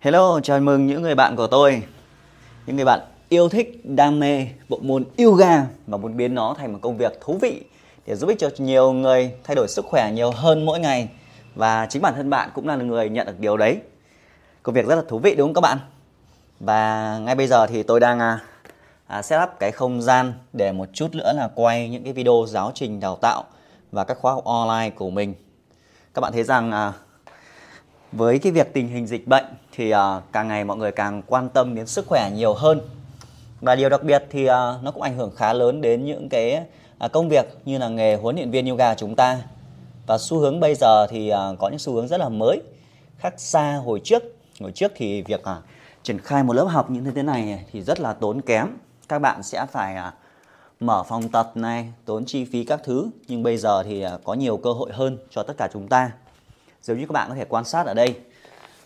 Hello, chào mừng những người bạn của tôi Những người bạn yêu thích, đam mê bộ môn yoga Và muốn biến nó thành một công việc thú vị Để giúp ích cho nhiều người thay đổi sức khỏe nhiều hơn mỗi ngày Và chính bản thân bạn cũng là người nhận được điều đấy Công việc rất là thú vị đúng không các bạn? Và ngay bây giờ thì tôi đang à, à, set up cái không gian để một chút nữa là quay những cái video giáo trình đào tạo và các khóa học online của mình. Các bạn thấy rằng à, với cái việc tình hình dịch bệnh thì uh, càng ngày mọi người càng quan tâm đến sức khỏe nhiều hơn. Và điều đặc biệt thì uh, nó cũng ảnh hưởng khá lớn đến những cái uh, công việc như là nghề huấn luyện viên yoga chúng ta. Và xu hướng bây giờ thì uh, có những xu hướng rất là mới khác xa hồi trước. Hồi trước thì việc uh, triển khai một lớp học như thế này thì rất là tốn kém. Các bạn sẽ phải uh, mở phòng tập này tốn chi phí các thứ. Nhưng bây giờ thì uh, có nhiều cơ hội hơn cho tất cả chúng ta giống như các bạn có thể quan sát ở đây.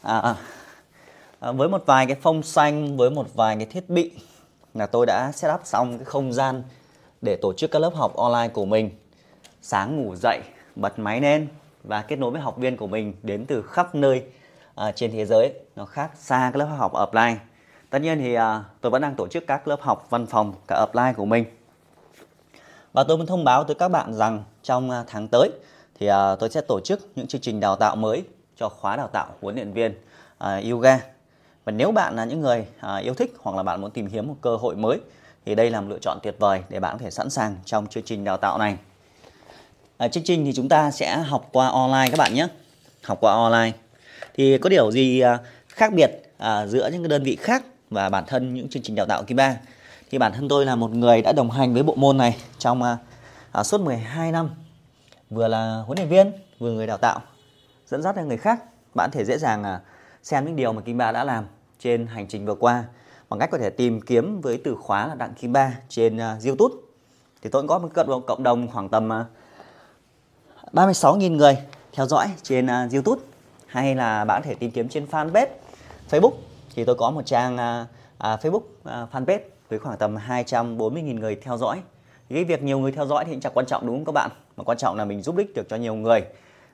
À, à, à với một vài cái phông xanh với một vài cái thiết bị là tôi đã set up xong cái không gian để tổ chức các lớp học online của mình. Sáng ngủ dậy bật máy lên và kết nối với học viên của mình đến từ khắp nơi à, trên thế giới. Nó khác xa các lớp học offline. Tất nhiên thì à, tôi vẫn đang tổ chức các lớp học văn phòng cả offline của mình. Và tôi muốn thông báo tới các bạn rằng trong à, tháng tới thì uh, tôi sẽ tổ chức những chương trình đào tạo mới cho khóa đào tạo huấn luyện viên uh, yoga. Và nếu bạn là những người uh, yêu thích hoặc là bạn muốn tìm kiếm một cơ hội mới thì đây là một lựa chọn tuyệt vời để bạn có thể sẵn sàng trong chương trình đào tạo này. Uh, chương trình thì chúng ta sẽ học qua online các bạn nhé. Học qua online. Thì có điều gì uh, khác biệt uh, giữa những đơn vị khác và bản thân những chương trình đào tạo Kiba? Thì bản thân tôi là một người đã đồng hành với bộ môn này trong uh, uh, suốt 12 năm vừa là huấn luyện viên vừa người đào tạo dẫn dắt cho người khác. Bạn thể dễ dàng à, xem những điều mà Kim Ba đã làm trên hành trình vừa qua bằng cách có thể tìm kiếm với từ khóa là Đặng Kim Ba trên à, YouTube. Thì tôi cũng có một cộng cộng đồng khoảng tầm à, 36.000 người theo dõi trên YouTube. Hay là bạn có thể tìm kiếm trên fanpage Facebook. Thì tôi có một trang uh, Facebook uh, fanpage với khoảng tầm 240.000 người theo dõi cái việc nhiều người theo dõi thì chẳng quan trọng đúng không các bạn? Mà quan trọng là mình giúp ích được cho nhiều người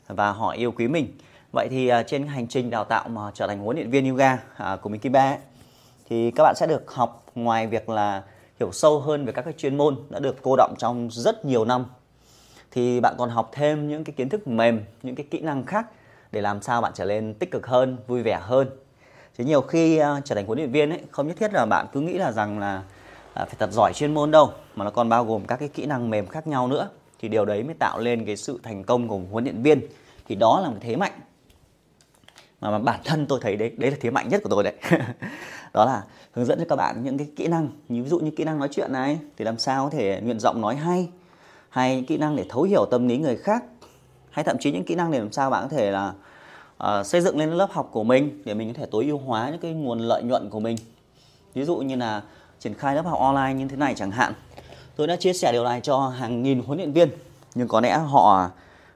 và họ yêu quý mình. Vậy thì à, trên hành trình đào tạo mà trở thành huấn luyện viên yoga à, của mình Kiba thì các bạn sẽ được học ngoài việc là hiểu sâu hơn về các cái chuyên môn đã được cô động trong rất nhiều năm. Thì bạn còn học thêm những cái kiến thức mềm những cái kỹ năng khác để làm sao bạn trở nên tích cực hơn vui vẻ hơn. Chứ nhiều khi uh, trở thành huấn luyện viên ấy không nhất thiết là bạn cứ nghĩ là rằng là À, phải thật giỏi chuyên môn đâu mà nó còn bao gồm các cái kỹ năng mềm khác nhau nữa. Thì điều đấy mới tạo lên cái sự thành công của huấn luyện viên. Thì đó là một thế mạnh. Mà, mà bản thân tôi thấy đấy đấy là thế mạnh nhất của tôi đấy. Đó là hướng dẫn cho các bạn những cái kỹ năng. Như ví dụ như kỹ năng nói chuyện này thì làm sao có thể nguyện giọng nói hay. Hay kỹ năng để thấu hiểu tâm lý người khác. Hay thậm chí những kỹ năng để làm sao bạn có thể là uh, xây dựng lên lớp học của mình để mình có thể tối ưu hóa những cái nguồn lợi nhuận của mình. Ví dụ như là triển khai lớp học online như thế này chẳng hạn. Tôi đã chia sẻ điều này cho hàng nghìn huấn luyện viên nhưng có lẽ họ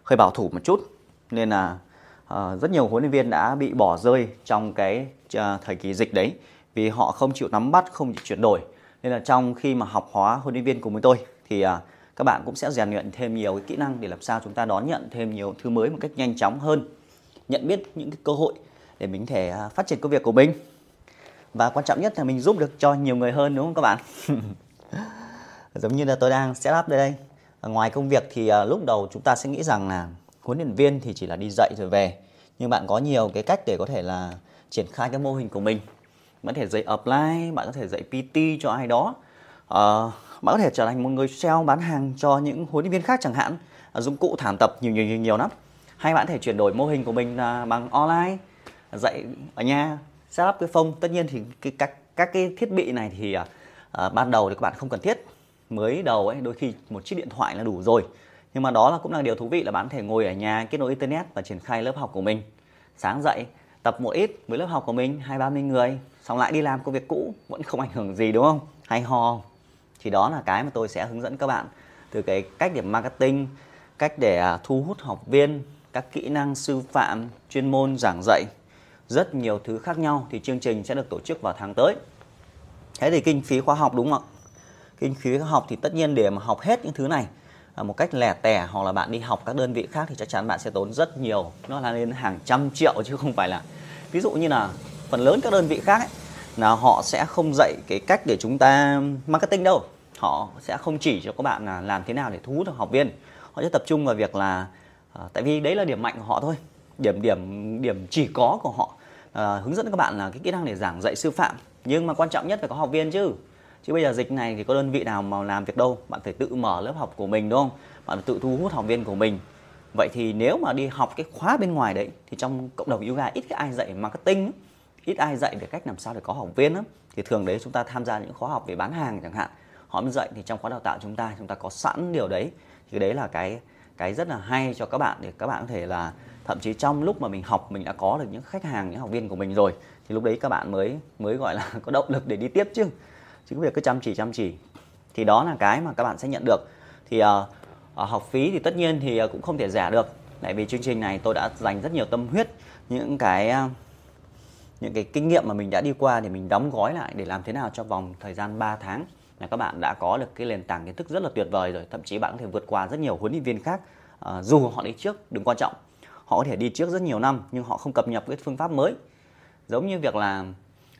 hơi bảo thủ một chút nên là uh, rất nhiều huấn luyện viên đã bị bỏ rơi trong cái uh, thời kỳ dịch đấy vì họ không chịu nắm bắt không chịu chuyển đổi. Nên là trong khi mà học hóa huấn luyện viên cùng với tôi thì uh, các bạn cũng sẽ rèn luyện thêm nhiều cái kỹ năng để làm sao chúng ta đón nhận thêm nhiều thứ mới một cách nhanh chóng hơn nhận biết những cái cơ hội để mình có thể phát triển công việc của mình và quan trọng nhất là mình giúp được cho nhiều người hơn đúng không các bạn? Giống như là tôi đang set up đây đây. Ngoài công việc thì à, lúc đầu chúng ta sẽ nghĩ rằng là huấn luyện viên thì chỉ là đi dạy rồi về. Nhưng bạn có nhiều cái cách để có thể là triển khai cái mô hình của mình. Bạn có thể dạy apply bạn có thể dạy PT cho ai đó. Uh, bạn có thể trở thành một người sale bán hàng cho những huấn luyện viên khác chẳng hạn. Ờ, dụng cụ thảm tập nhiều nhiều nhiều nhiều lắm. Hay bạn có thể chuyển đổi mô hình của mình à, bằng online dạy ở nhà setup cái phông. Tất nhiên thì cái các các cái thiết bị này thì à, à, ban đầu thì các bạn không cần thiết. Mới đầu ấy đôi khi một chiếc điện thoại là đủ rồi. Nhưng mà đó là cũng là điều thú vị là bạn có thể ngồi ở nhà kết nối internet và triển khai lớp học của mình. Sáng dậy tập một ít với lớp học của mình hai ba mươi người. Xong lại đi làm công việc cũ vẫn không ảnh hưởng gì đúng không? Hay ho thì đó là cái mà tôi sẽ hướng dẫn các bạn từ cái cách để marketing cách để à, thu hút học viên các kỹ năng sư phạm chuyên môn giảng dạy rất nhiều thứ khác nhau thì chương trình sẽ được tổ chức vào tháng tới. Thế thì kinh phí khóa học đúng không ạ? Kinh phí khóa học thì tất nhiên để mà học hết những thứ này à, một cách lẻ tẻ hoặc là bạn đi học các đơn vị khác thì chắc chắn bạn sẽ tốn rất nhiều nó là lên hàng trăm triệu chứ không phải là ví dụ như là phần lớn các đơn vị khác ấy, là họ sẽ không dạy cái cách để chúng ta marketing đâu họ sẽ không chỉ cho các bạn là làm thế nào để thu hút được học viên họ sẽ tập trung vào việc là à, tại vì đấy là điểm mạnh của họ thôi điểm điểm điểm chỉ có của họ. À, hướng dẫn các bạn là cái kỹ năng để giảng dạy sư phạm. Nhưng mà quan trọng nhất phải có học viên chứ. Chứ bây giờ dịch này thì có đơn vị nào mà làm việc đâu. Bạn phải tự mở lớp học của mình đúng không? Bạn phải tự thu hút học viên của mình. Vậy thì nếu mà đi học cái khóa bên ngoài đấy thì trong cộng đồng yoga ít cái ai dạy marketing ít ai dạy về cách làm sao để có học viên lắm thì thường đấy chúng ta tham gia những khóa học về bán hàng chẳng hạn. Họ mới dạy thì trong khóa đào tạo chúng ta chúng ta có sẵn điều đấy. Thì đấy là cái cái rất là hay cho các bạn để các bạn có thể là thậm chí trong lúc mà mình học mình đã có được những khách hàng những học viên của mình rồi thì lúc đấy các bạn mới mới gọi là có động lực để đi tiếp chứ. Chứ việc cứ chăm chỉ chăm chỉ thì đó là cái mà các bạn sẽ nhận được. Thì uh, học phí thì tất nhiên thì ờ, cũng không thể rẻ được. Tại vì chương trình này tôi đã dành rất nhiều tâm huyết những cái uh, những cái kinh nghiệm mà mình đã đi qua để mình đóng gói lại để làm thế nào cho vòng thời gian 3 tháng là các bạn đã có được cái nền tảng kiến thức rất là tuyệt vời rồi. Thậm chí bạn có thể vượt qua rất nhiều huấn luyện viên khác à, dù họ đi trước đừng quan trọng. Họ có thể đi trước rất nhiều năm nhưng họ không cập nhật cái phương pháp mới. Giống như việc là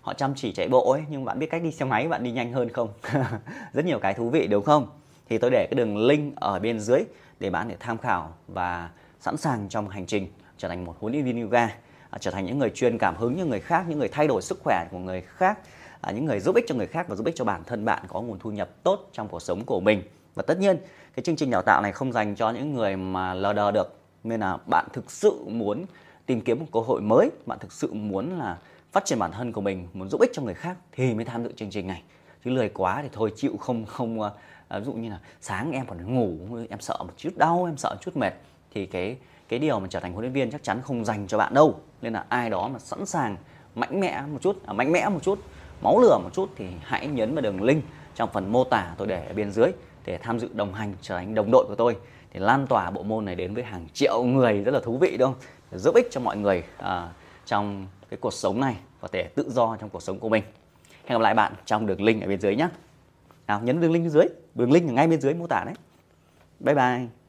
họ chăm chỉ chạy bộ ấy nhưng bạn biết cách đi xe máy bạn đi nhanh hơn không? Rất nhiều cái thú vị đúng không? Thì tôi để cái đường link ở bên dưới để bạn để tham khảo và sẵn sàng trong hành trình trở thành một huấn luyện viên yoga à, trở thành những người truyền cảm hứng cho người khác những người thay đổi sức khỏe của người khác à, những người giúp ích cho người khác và giúp ích cho bản thân bạn có nguồn thu nhập tốt trong cuộc sống của mình. Và tất nhiên cái chương trình đào tạo này không dành cho những người mà lờ đờ được. Nên là bạn thực sự muốn tìm kiếm một cơ hội mới bạn thực sự muốn là phát triển bản thân của mình muốn giúp ích cho người khác thì mới tham dự chương trình này. Chứ lười quá thì thôi chịu không không à, à ví dụ như là sáng em còn ngủ em sợ một chút đau em sợ một chút mệt thì cái cái điều mà trở thành huấn luyện viên chắc chắn không dành cho bạn đâu. Nên là ai đó mà sẵn sàng mạnh mẽ một chút à, mạnh mẽ một chút máu lửa một chút thì hãy nhấn vào đường link trong phần mô tả tôi để ở bên dưới để tham dự đồng hành trở thành đồng đội của tôi. Để lan tỏa bộ môn này đến với hàng triệu người rất là thú vị đúng không? Để giúp ích cho mọi người à, trong cái cuộc sống này và thể tự do trong cuộc sống của mình. Hẹn gặp lại bạn trong đường link ở bên dưới nhé nào nhấn đường link bên dưới đường link ở ngay bên dưới mô tả đấy. Bye bye.